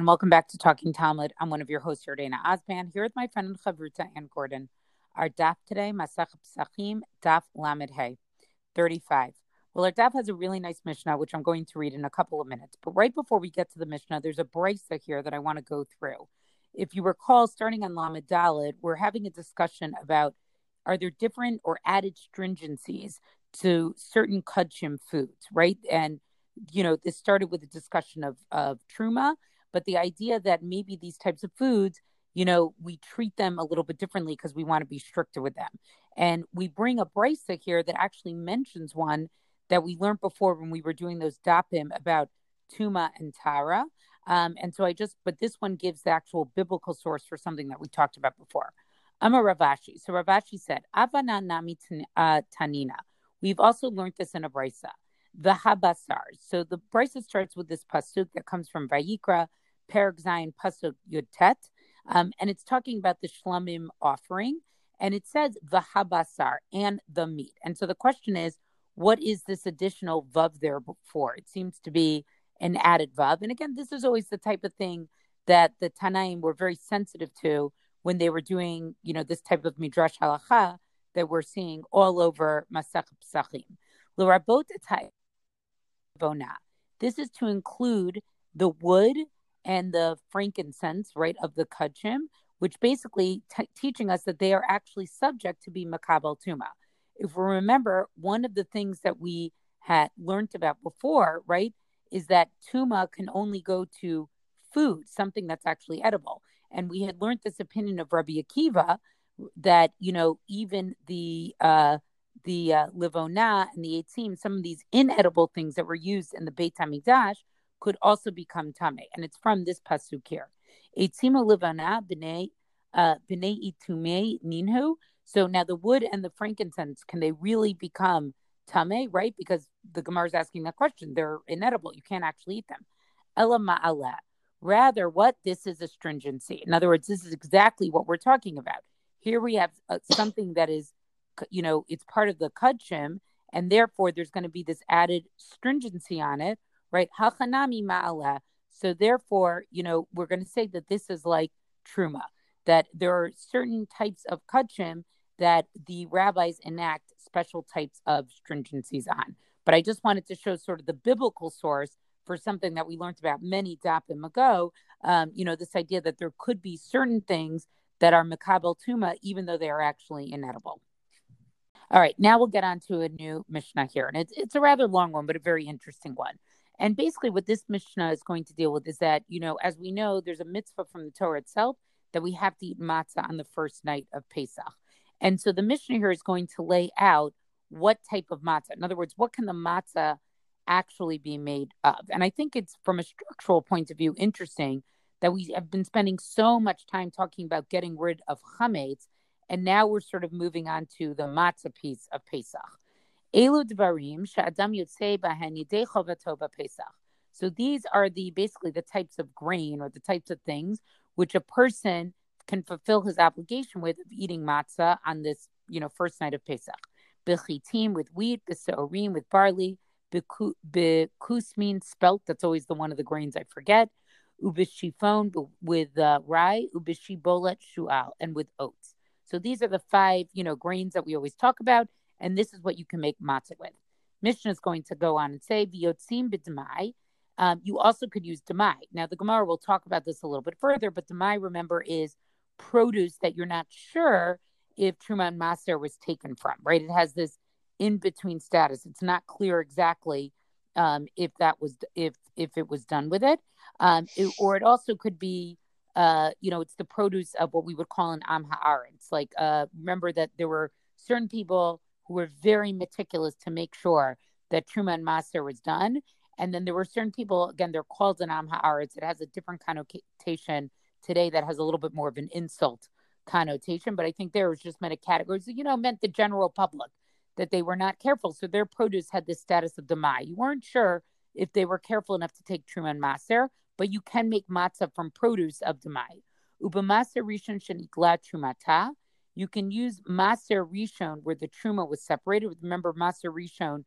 And welcome back to Talking Talmud. I'm one of your hosts, Yardaena Osband, here with my friend and Chavruta Ann Gordon. Our daf today, Masach Psachim, daf Lamed Hey, 35. Well, our daf has a really nice Mishnah, which I'm going to read in a couple of minutes. But right before we get to the Mishnah, there's a brisa here that I want to go through. If you recall, starting on Lamed Dalid, we're having a discussion about are there different or added stringencies to certain kudshim foods, right? And you know, this started with a discussion of, of truma, but the idea that maybe these types of foods, you know, we treat them a little bit differently because we want to be stricter with them. And we bring a brisa here that actually mentions one that we learned before when we were doing those dapim about tuma and tara. Um, and so I just, but this one gives the actual biblical source for something that we talked about before. I'm a Rav Ashi. So Rav Ashi said, Avana nami uh, tanina. We've also learned this in a brisa the Habasar. So the Brisa starts with this pasuk that comes from Vayikra, Perek Zayin pasuk Yudtet, um, and it's talking about the Shlamim offering, and it says the Habasar and the meat. And so the question is, what is this additional vav there for? It seems to be an added vav, and again, this is always the type of thing that the Tanaim were very sensitive to when they were doing, you know, this type of midrash halacha that we're seeing all over Masach Psachim. This is to include the wood and the frankincense, right, of the kudshim, which basically t- teaching us that they are actually subject to be makabel tuma. If we remember, one of the things that we had learned about before, right, is that tuma can only go to food, something that's actually edible. And we had learned this opinion of Rabbi Akiva that you know even the uh, the uh, livona and the eitzim, some of these inedible things that were used in the Beit Hamikdash could also become tame, and it's from this pasuk here. Eitzim livona b'nei uh, b'nei itume ninhu. So now the wood and the frankincense can they really become tame, right? Because the Gemara is asking that question. They're inedible. You can't actually eat them. Ela ma'ala. Rather, what this is astringency. In other words, this is exactly what we're talking about. Here we have uh, something that is you know, it's part of the kudshim, and therefore there's going to be this added stringency on it, right? Hachanami ma'ala. So therefore, you know, we're going to say that this is like truma, that there are certain types of kudshim that the rabbis enact special types of stringencies on. But I just wanted to show sort of the biblical source for something that we learned about many dapim ago. Um, you know, this idea that there could be certain things that are makabel tuma, even though they are actually inedible. All right, now we'll get on to a new Mishnah here. And it's, it's a rather long one, but a very interesting one. And basically, what this Mishnah is going to deal with is that, you know, as we know, there's a mitzvah from the Torah itself that we have to eat matzah on the first night of Pesach. And so the Mishnah here is going to lay out what type of matzah. In other words, what can the matzah actually be made of? And I think it's from a structural point of view interesting that we have been spending so much time talking about getting rid of chametz and now we're sort of moving on to the matzah piece of Pesach. Elu dvarim yotzei bahen yidei chovato Pesach. So these are the basically the types of grain or the types of things which a person can fulfill his obligation with of eating matzah on this, you know, first night of Pesach. Bechitim with wheat, beseorim with barley, bekusmin spelt. That's always the one of the grains I forget. Ubishifon with uh, rye, ubishibolet shual, and with oats. So these are the five, you know, grains that we always talk about, and this is what you can make matzah with. Mishnah is going to go on and say v'yotzim. Um, you also could use demai. Now the Gemara will talk about this a little bit further, but demai, remember, is produce that you're not sure if truma and maser was taken from. Right? It has this in between status. It's not clear exactly um, if that was if if it was done with it, um, it, or it also could be uh, you know, it's the produce of what we would call an am haaretz. Like, uh, remember that there were certain people who were very meticulous to make sure that Truma and Maser was done. And then there were certain people, again, they're called an am haaretz. It has a different connotation today that has a little bit more of an insult connotation. But I think there was just meant a category, so, you know, meant the general public that they were not careful. So their produce had the status of demai. You weren't sure if they were careful enough to take Truma and Maser but you can make matzah from produce of demai. Uba maser rishon shenikla trumata. You can use maser rishon where the truma was separated. Remember, maser rishon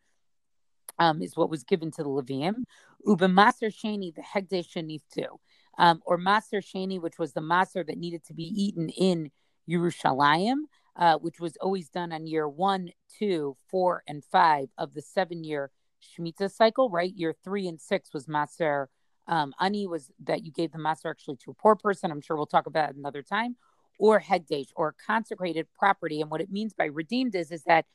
um, is what was given to the Levium. Uba Maser Sheni, the Hegde Shenif too. Um, or Maser Sheni, which was the Maser that needed to be eaten in Yerushalayim, uh, which was always done on year one, two, four, and five of the seven year Shemitah cycle, right? Year three and six was Maser. Um, Ani was that you gave the Maser actually to a poor person. I'm sure we'll talk about it another time. Or Hegdesh, or consecrated property. And what it means by redeemed is, is that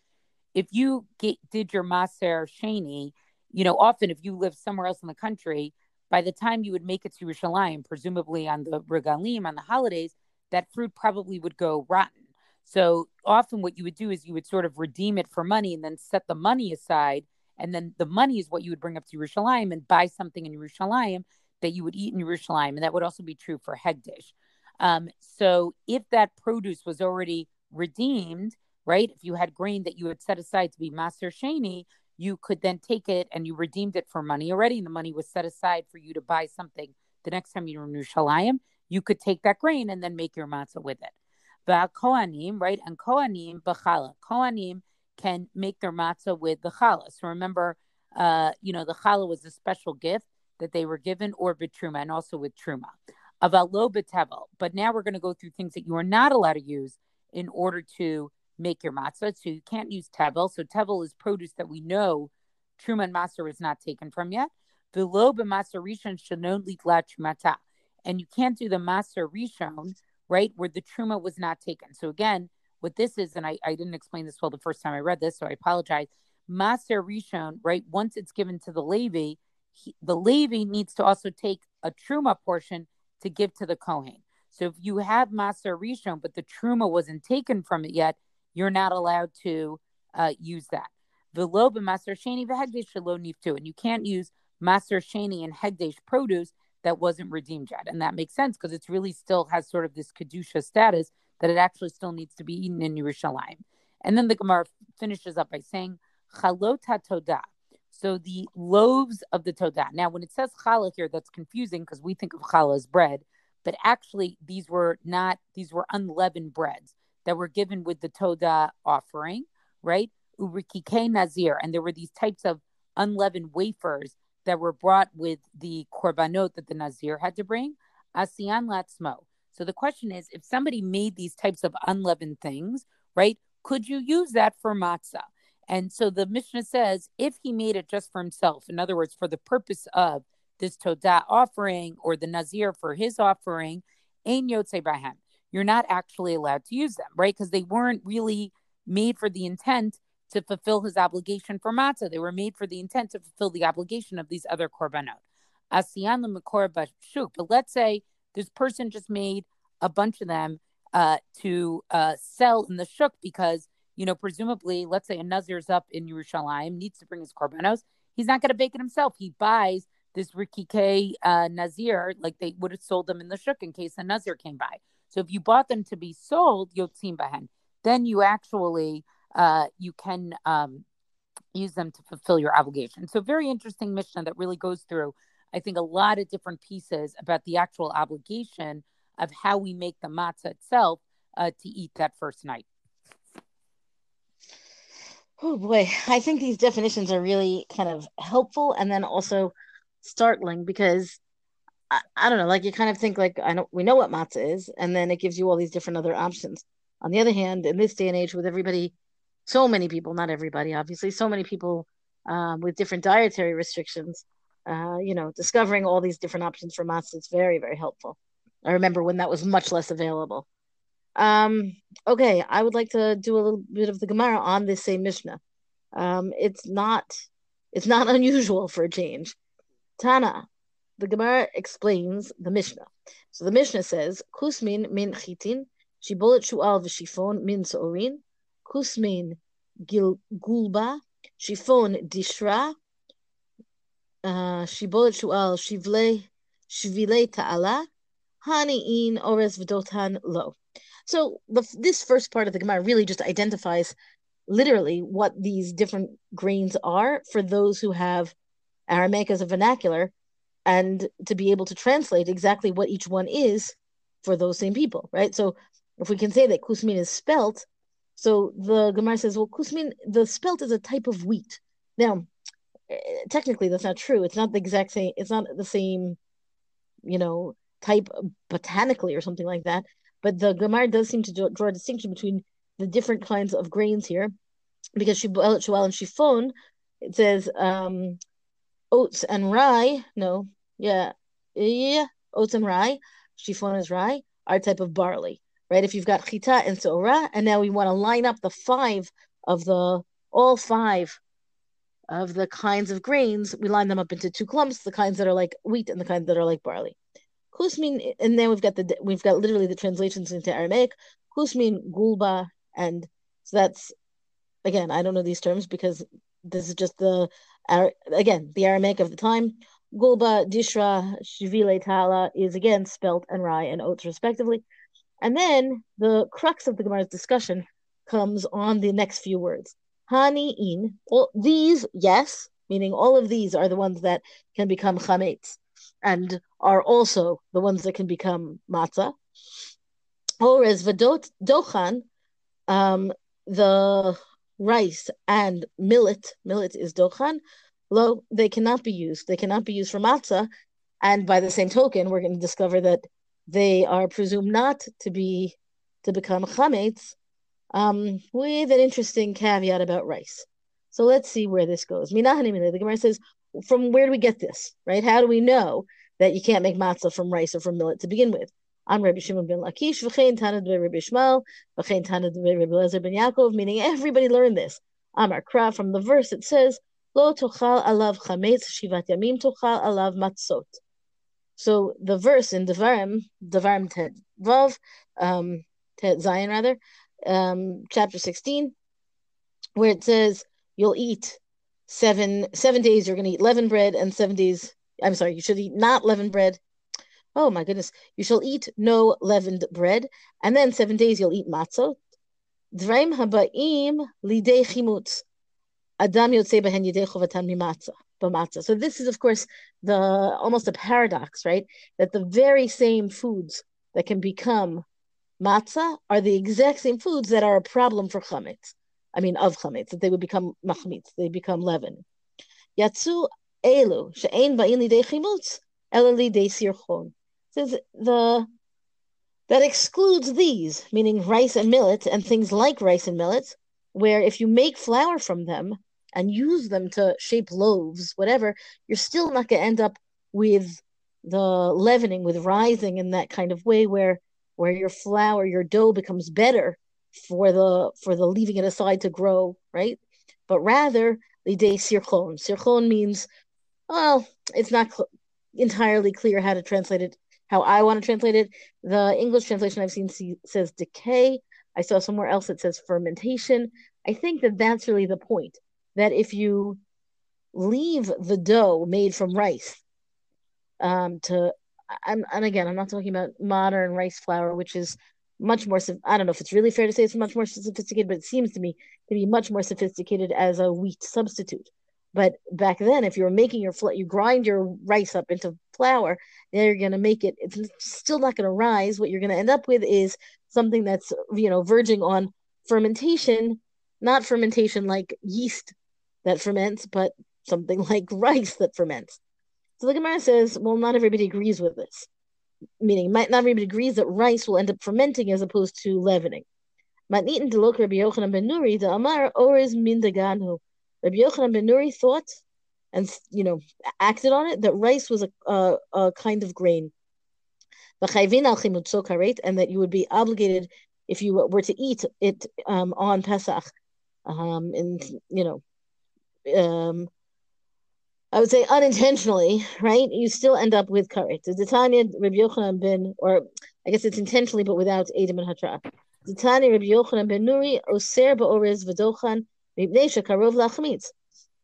if you get, did your Maser Sheni, you know, often if you live somewhere else in the country, by the time you would make it to Yerushalayim, presumably on the regalim, on the holidays, that fruit probably would go rotten. So often what you would do is you would sort of redeem it for money and then set the money aside. And then the money is what you would bring up to Yerushalayim and buy something in Yerushalayim that you would eat in Yerushalayim. And that would also be true for Hegdish. Um, so if that produce was already redeemed, right? If you had grain that you had set aside to be Maser Sheni, you could then take it and you redeemed it for money already, and the money was set aside for you to buy something the next time you're in Yerushalayim. You could take that grain and then make your matzah with it. But Kohanim, right? And Kohanim, Bachala. Kohanim can make their matzah with the challah. So remember, uh, you know, the challah was a special gift that they were given, or betruma, and also with truma. Avalo betevel. But now we're going to go through things that you are not allowed to use in order to make your matzah. So you can't use tevel. So tevel is produce that we know truma and matzah is not taken from yet. Below b'matzah rishon shanon litla trumata. And you can't do the matzah rishon, right, where the truma was not taken. So again, what this is, and I, I didn't explain this well the first time I read this, so I apologize. Maser Rishon, right? Once it's given to the Levi, he, the Levi needs to also take a truma portion to give to the Kohen. So if you have Maser Rishon, but the truma wasn't taken from it yet, you're not allowed to uh, use that. V'lo b'maser sheni v'hegdesh shelo niftu, and you can't use maser sheni and hegdesh produce that wasn't redeemed yet, and that makes sense because it's really still has sort of this kedusha status that it actually still needs to be eaten in Yerushalayim. And then the Gemara finishes up by saying chalot todah. So the loaves of the todah. Now, when it says challah here, that's confusing because we think of challah as bread, but actually these were not; these were unleavened breads that were given with the Todah offering, right? Urikike Nazir. And there were these types of unleavened wafers that were brought with the korbanot that the Nazir had to bring. Asian Latzmo. So the question is if somebody made these types of unleavened things, right, could you use that for matzah? And so the Mishnah says if he made it just for himself, in other words, for the purpose of this Todah offering or the Nazir for his offering, Ein Yotze Bahem you're not actually allowed to use them, right? Because they weren't really made for the intent to fulfill his obligation for matzah. They were made for the intent to fulfill the obligation of these other korbanot. Asiyan bashuk. But let's say this person just made a bunch of them uh, to uh, sell in the shuk because, you know, presumably, let's say a Nazir's up in Yerushalayim, needs to bring his korbanos. He's not going to bake it himself. He buys this Rikike uh, Nazir, like they would have sold them in the shuk in case a Nazir came by. So if you bought them to be sold, yotzim bahen, then you actually uh, you can um, use them to fulfill your obligation. So very interesting Mishnah that really goes through, I think, a lot of different pieces about the actual obligation of how we make the matzah itself uh, to eat that first night. Oh boy, I think these definitions are really kind of helpful and then also startling because I, I don't know, like you kind of think like I know we know what matzah is, and then it gives you all these different other options. On the other hand, in this day and age, with everybody, so many people, not everybody, obviously, so many people um, with different dietary restrictions, uh, you know, discovering all these different options for matzah is very, very helpful. I remember when that was much less available. Um, okay, I would like to do a little bit of the Gemara on this same Mishnah. Um, it's not, it's not unusual for a change. Tana, the Gemara explains the Mishnah. So the Mishnah says, Kusmin min chitin, shibolet shu'al v'shifon min so'orin, kusmin gil gulba, shifon dishra, uh, shibolet shu'al shivle shvile ta'ala, hani'in ores v'dotan lo. So the, this first part of the Gemara really just identifies literally what these different grains are for those who have Aramaic as a vernacular and to be able to translate exactly what each one is for those same people, right? So if we can say that kusmin is spelt, so the Gemara says, well, kusmin, the spelt is a type of wheat. Now, eh, technically that's not true. It's not the exact same. It's not the same, you know, type botanically or something like that. But the Gemara does seem to do, draw a distinction between the different kinds of grains here, because Shual and Shifon, it says um, oats and rye. No, yeah, yeah, oats and rye. Shifon is rye. Our type of barley, right? If you've got chita and seorah, and now we want to line up the five of the all five of the kinds of grains, we line them up into two clumps, the kinds that are like wheat and the kinds that are like barley. Kusmin, and then we've got the we've got literally the translations into Aramaic. Kusmin, gulba, and so that's again, I don't know these terms because this is just the again the Aramaic of the time. Gulba, Dishra, Shivile Tala is again spelt and rye and oats respectively. And then the crux of the Gemara's discussion comes on the next few words. Hani in. All these, yes, meaning all of these are the ones that can become chametz and are also the ones that can become matzah. Whereas vadot dochan, um, the rice and millet, millet is dochan, lo, they cannot be used. They cannot be used for matzah. And by the same token, we're going to discover that they are presumed not to be to become chametz um, with an interesting caveat about rice. So let's see where this goes. Minahani The Gemara says, from where do we get this, right? How do we know that you can't make matzah from rice or from millet to begin with? I'm Rabbi Shimon ben Lakish, v'chein Rabbi Shmuel, v'chein Rabbi Lezer ben Yaakov, meaning everybody learned this. Amar Kra, from the verse it says, Lo tochal alav chametz, shivat yamim tochal alav matzot. So the verse in Devarim, Devarim Ted Vav, um, Ted Zion rather, um, chapter 16, where it says you'll eat seven seven days you're going to eat leavened bread and seven days i'm sorry you should eat not leavened bread oh my goodness you shall eat no leavened bread and then seven days you'll eat matzot lidei chimutz adam. So this is, of course, the almost a paradox, right? That the very same foods that can become matzah are the exact same foods that are a problem for chametz. I mean, of chametz, that they would become machmitz, they become leaven. Yatsu elu she'ein ba'in lidei chimutz ela lidei sirchon. Says the that excludes these, meaning rice and millet and things like rice and millet, where if you make flour from them and use them to shape loaves, whatever, you're still not going to end up with the leavening, with rising in that kind of way where where your flour, your dough becomes better for the for the leaving it aside to grow, right? But rather the lidei sirchon. Sirchon means, well, it's not cl- entirely clear how to translate it. How I want to translate it. The English translation I've seen see, says decay. I saw somewhere else it says fermentation. I think that that's really the point. That if you leave the dough made from rice um, to I'm, and again, I'm not talking about modern rice flour, which is much more. I don't know if it's really fair to say it's much more sophisticated, but it seems to me to be much more sophisticated as a wheat substitute. But back then, if you were making your you grind your rice up into flour, then you're going to make it. It's still not going to rise. What you're going to end up with is something that's you know verging on fermentation, not fermentation like yeast that ferments, but something like rice that ferments. So the Gemara says, well, not everybody agrees with this, meaning might not everybody agrees that rice will end up fermenting as opposed to leavening. Matnitin delok Rabbi Yochanan ben Nuri, the Amar Orez min deganu. Rabbi Yochanan ben Nuri thought, and you know, acted on it that rice was a, a, a kind of grain. And that you would be obligated if you were to eat it um, on Pesach, um, and you know, um, I would say unintentionally, right? You still end up with karet. The Tanya Rabbi Yochanan ben, or I guess it's intentionally, but without Edim and Hatra. The Tanya Rabbi Yochanan ben Nuri oser ba'orez v'dochan mipnei karov lachmitz.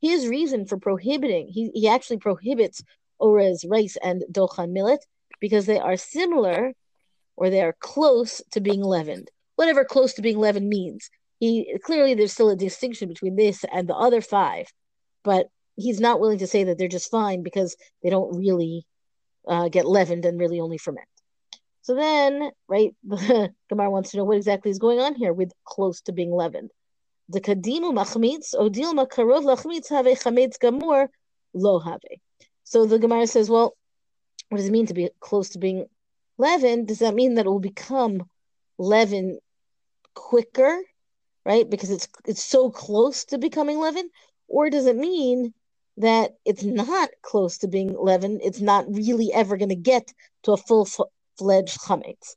His reason for prohibiting, he, he actually prohibits orez rice and dochan millet because they are similar or they are close to being leavened. Whatever close to being leavened means. He clearly there's still a distinction between this and the other five, but he's not willing to say that they're just fine because they don't really uh, get leavened and really only ferment. So then, right, the Gemara wants to know what exactly is going on here with close to being leavened. the kadimu machmitz o dilma karov lachmitz have chametz gamur lo have. So the Gemara says, well, what does it mean to be close to being leaven? Does that mean that it will become leaven quicker, right? Because it's it's so close to becoming leaven, or does it mean that it's not close to being leavened. It's not really ever going to get to a full fledged chametz.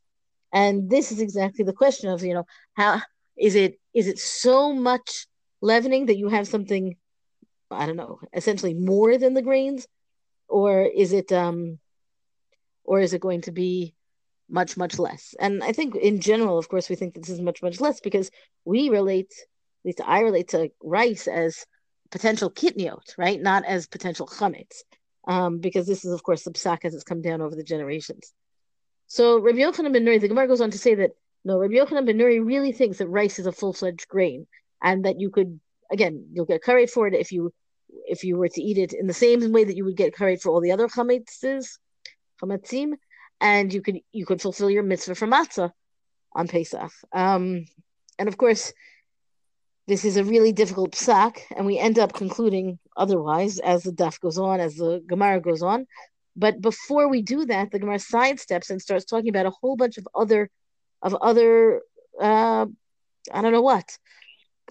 And this is exactly the question of you know how is it is it so much leavening that you have something I don't know essentially more than the grains, or is it um or is it going to be much much less? And I think in general, of course, we think this is much much less because we relate at least I relate to rice as potential kitniot, right? Not as potential chametz, um, because this is of course the psak as it's come down over the generations. So Rabbi Yochanan ben Nuri, the Gemara goes on to say that no, Rabbi Yochanan ben Nuri really thinks that rice is a full fledged grain, and that you could again you'll get karet for it if you if you were to eat it in the same way that you would get karet for all the other chametzes, chametzim, and you could you could fulfill your mitzvah for matzah on Pesach. Um, and of course, this is a really difficult psak, and we end up concluding otherwise as the daf goes on, as the Gemara goes on. But before we do that, the Gemara sidesteps and starts talking about a whole bunch of other, of other, uh, I don't know what,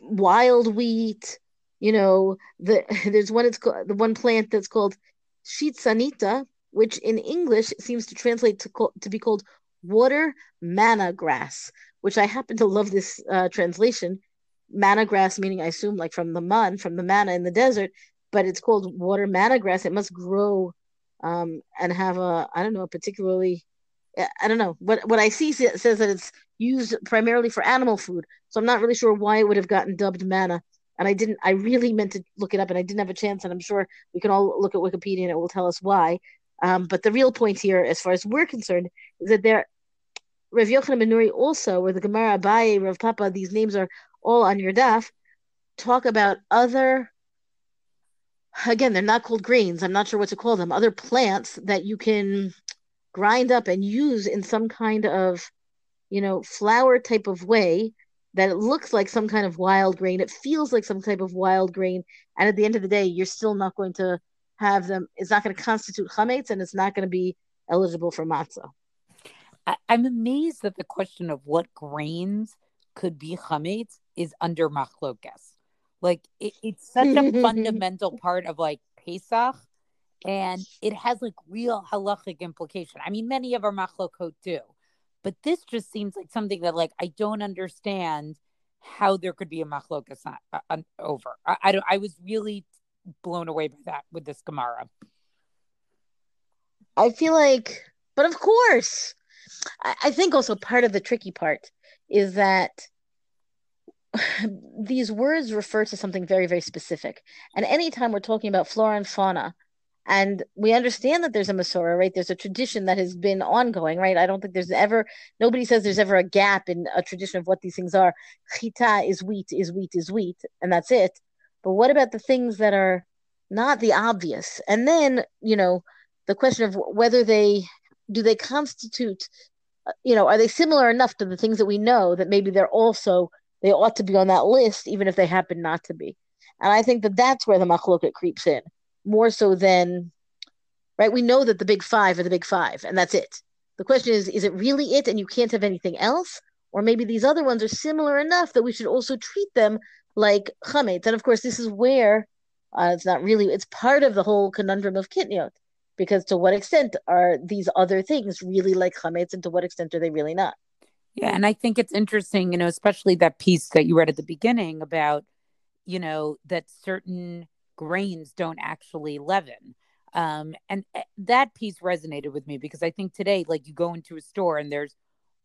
wild wheat. You know, the there's one it's called the one plant that's called shitsanita, which in English seems to translate to to be called water manna grass, which I happen to love this uh, translation. Manna grass meaning I assume like from the mun, from the manna in the desert, but it's called water manna grass. It must grow um, and have a I don't know a particularly I don't know what what I see says that it's used primarily for animal food. So I'm not really sure why it would have gotten dubbed manna. And I didn't. I really meant to look it up, and I didn't have a chance. And I'm sure we can all look at Wikipedia, and it will tell us why. Um, but the real point here, as far as we're concerned, is that there, Rav Yochanan ben also, where the Gemara Abaye, Rav Papa, these names are all on your daf, talk about other again, they're not called greens. I'm not sure what to call them. Other plants that you can grind up and use in some kind of, you know, flour type of way that it looks like some kind of wild grain. It feels like some type of wild grain. And at the end of the day, you're still not going to have them. It's not going to constitute chametz and it's not going to be eligible for matzah. I'm amazed that the question of what grains could be chametz is under machlokas. Like it, it's such a fundamental part of like Pesach, and it has like real halachic implication. I mean, many of our machlokot do, but this just seems like something that like I don't understand how there could be a machlokas uh, over. I, I don't. I was really blown away by that with this Gemara. I feel like, but of course, I, I think also part of the tricky part is that these words refer to something very, very specific. And anytime we're talking about flora and fauna, and we understand that there's a Masorah, right? There's a tradition that has been ongoing, right? I don't think there's ever, nobody says there's ever a gap in a tradition of what these things are. Chita is wheat, is wheat, is wheat, and that's it. But what about the things that are not the obvious? And then, you know, the question of whether they, do they constitute, you know, are they similar enough to the things that we know that maybe they're also they ought to be on that list, even if they happen not to be. And I think that that's where the machloket creeps in more so than, right? We know that the big five are the big five, and that's it. The question is, is it really it, and you can't have anything else? Or maybe these other ones are similar enough that we should also treat them like chametz. And of course, this is where uh, it's not really, it's part of the whole conundrum of kitniot. Because to what extent are these other things really like chametz, and to what extent are they really not? Yeah, and I think it's interesting, you know, especially that piece that you read at the beginning about, you know, that certain grains don't actually leaven. Um, and eh, that piece resonated with me because I think today, like you go into a store and there's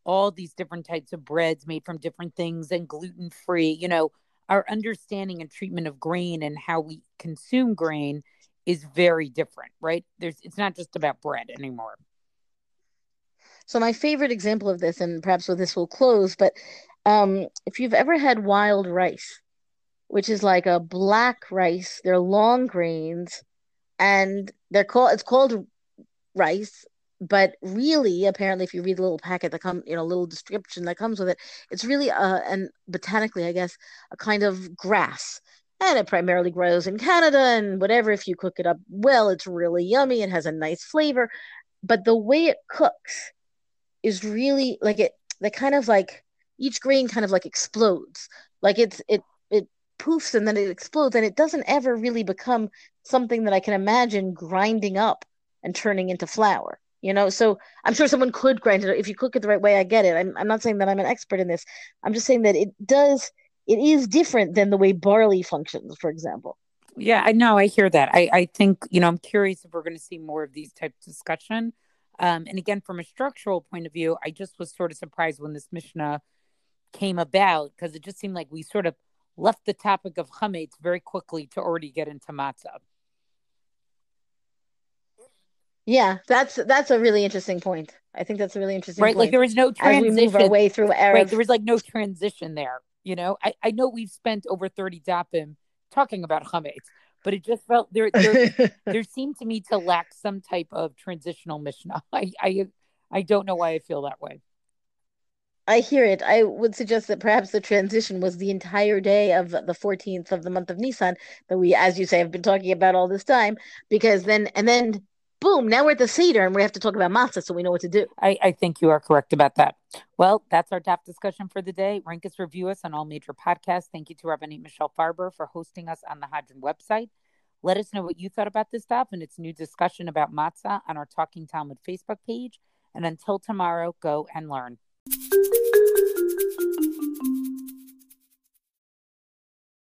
all these different types of breads made from different things and gluten free, you know, our understanding and treatment of grain and how we consume grain is very different, right? There's it's not just about bread anymore. So my favorite example of this, and perhaps with this we'll close, but um, if you've ever had wild rice, which is like a black rice, they're long grains, and they're called it's called rice, but really, apparently, if you read the little packet that come, you know, little description that comes with it, it's really a and botanically, I guess, a kind of grass. And it primarily grows in Canada and whatever. If you cook it up well, it's really yummy. It has a nice flavor. But the way it cooks is really like it, they kind of like each grain kind of like explodes. Like it's, it, it poofs and then it explodes and it doesn't ever really become something that I can imagine grinding up and turning into flour you know so i'm sure someone could grind it if you cook it the right way i get it I'm, I'm not saying that i'm an expert in this i'm just saying that it does it is different than the way barley functions for example yeah i know i hear that i i think you know i'm curious if we're going to see more of these types of discussion um and again from a structural point of view i just was sort of surprised when this mishnah came about because it just seemed like we sort of left the topic of chametz very quickly to already get into matzah yeah, that's that's a really interesting point. I think that's a really interesting right. Point. Like there was no transition. As we move our way through Arab. Right, there was like no transition there. You know, I, I know we've spent over thirty dapim talking about chametz, but it just felt there there, there seemed to me to lack some type of transitional mishnah. I I I don't know why I feel that way. I hear it. I would suggest that perhaps the transition was the entire day of the 14th of the month of Nisan that we, as you say, have been talking about all this time. Because then, and then boom, now we're at the Seder and we have to talk about matzah so we know what to do. I, I think you are correct about that. Well, that's our top discussion for the day. Rank us, review us on all major podcasts. Thank you to Rabbanit Michelle Farber for hosting us on the Hadran website. Let us know what you thought about this stuff and its new discussion about matzah on our Talking Talmud Facebook page. And until tomorrow, go and learn.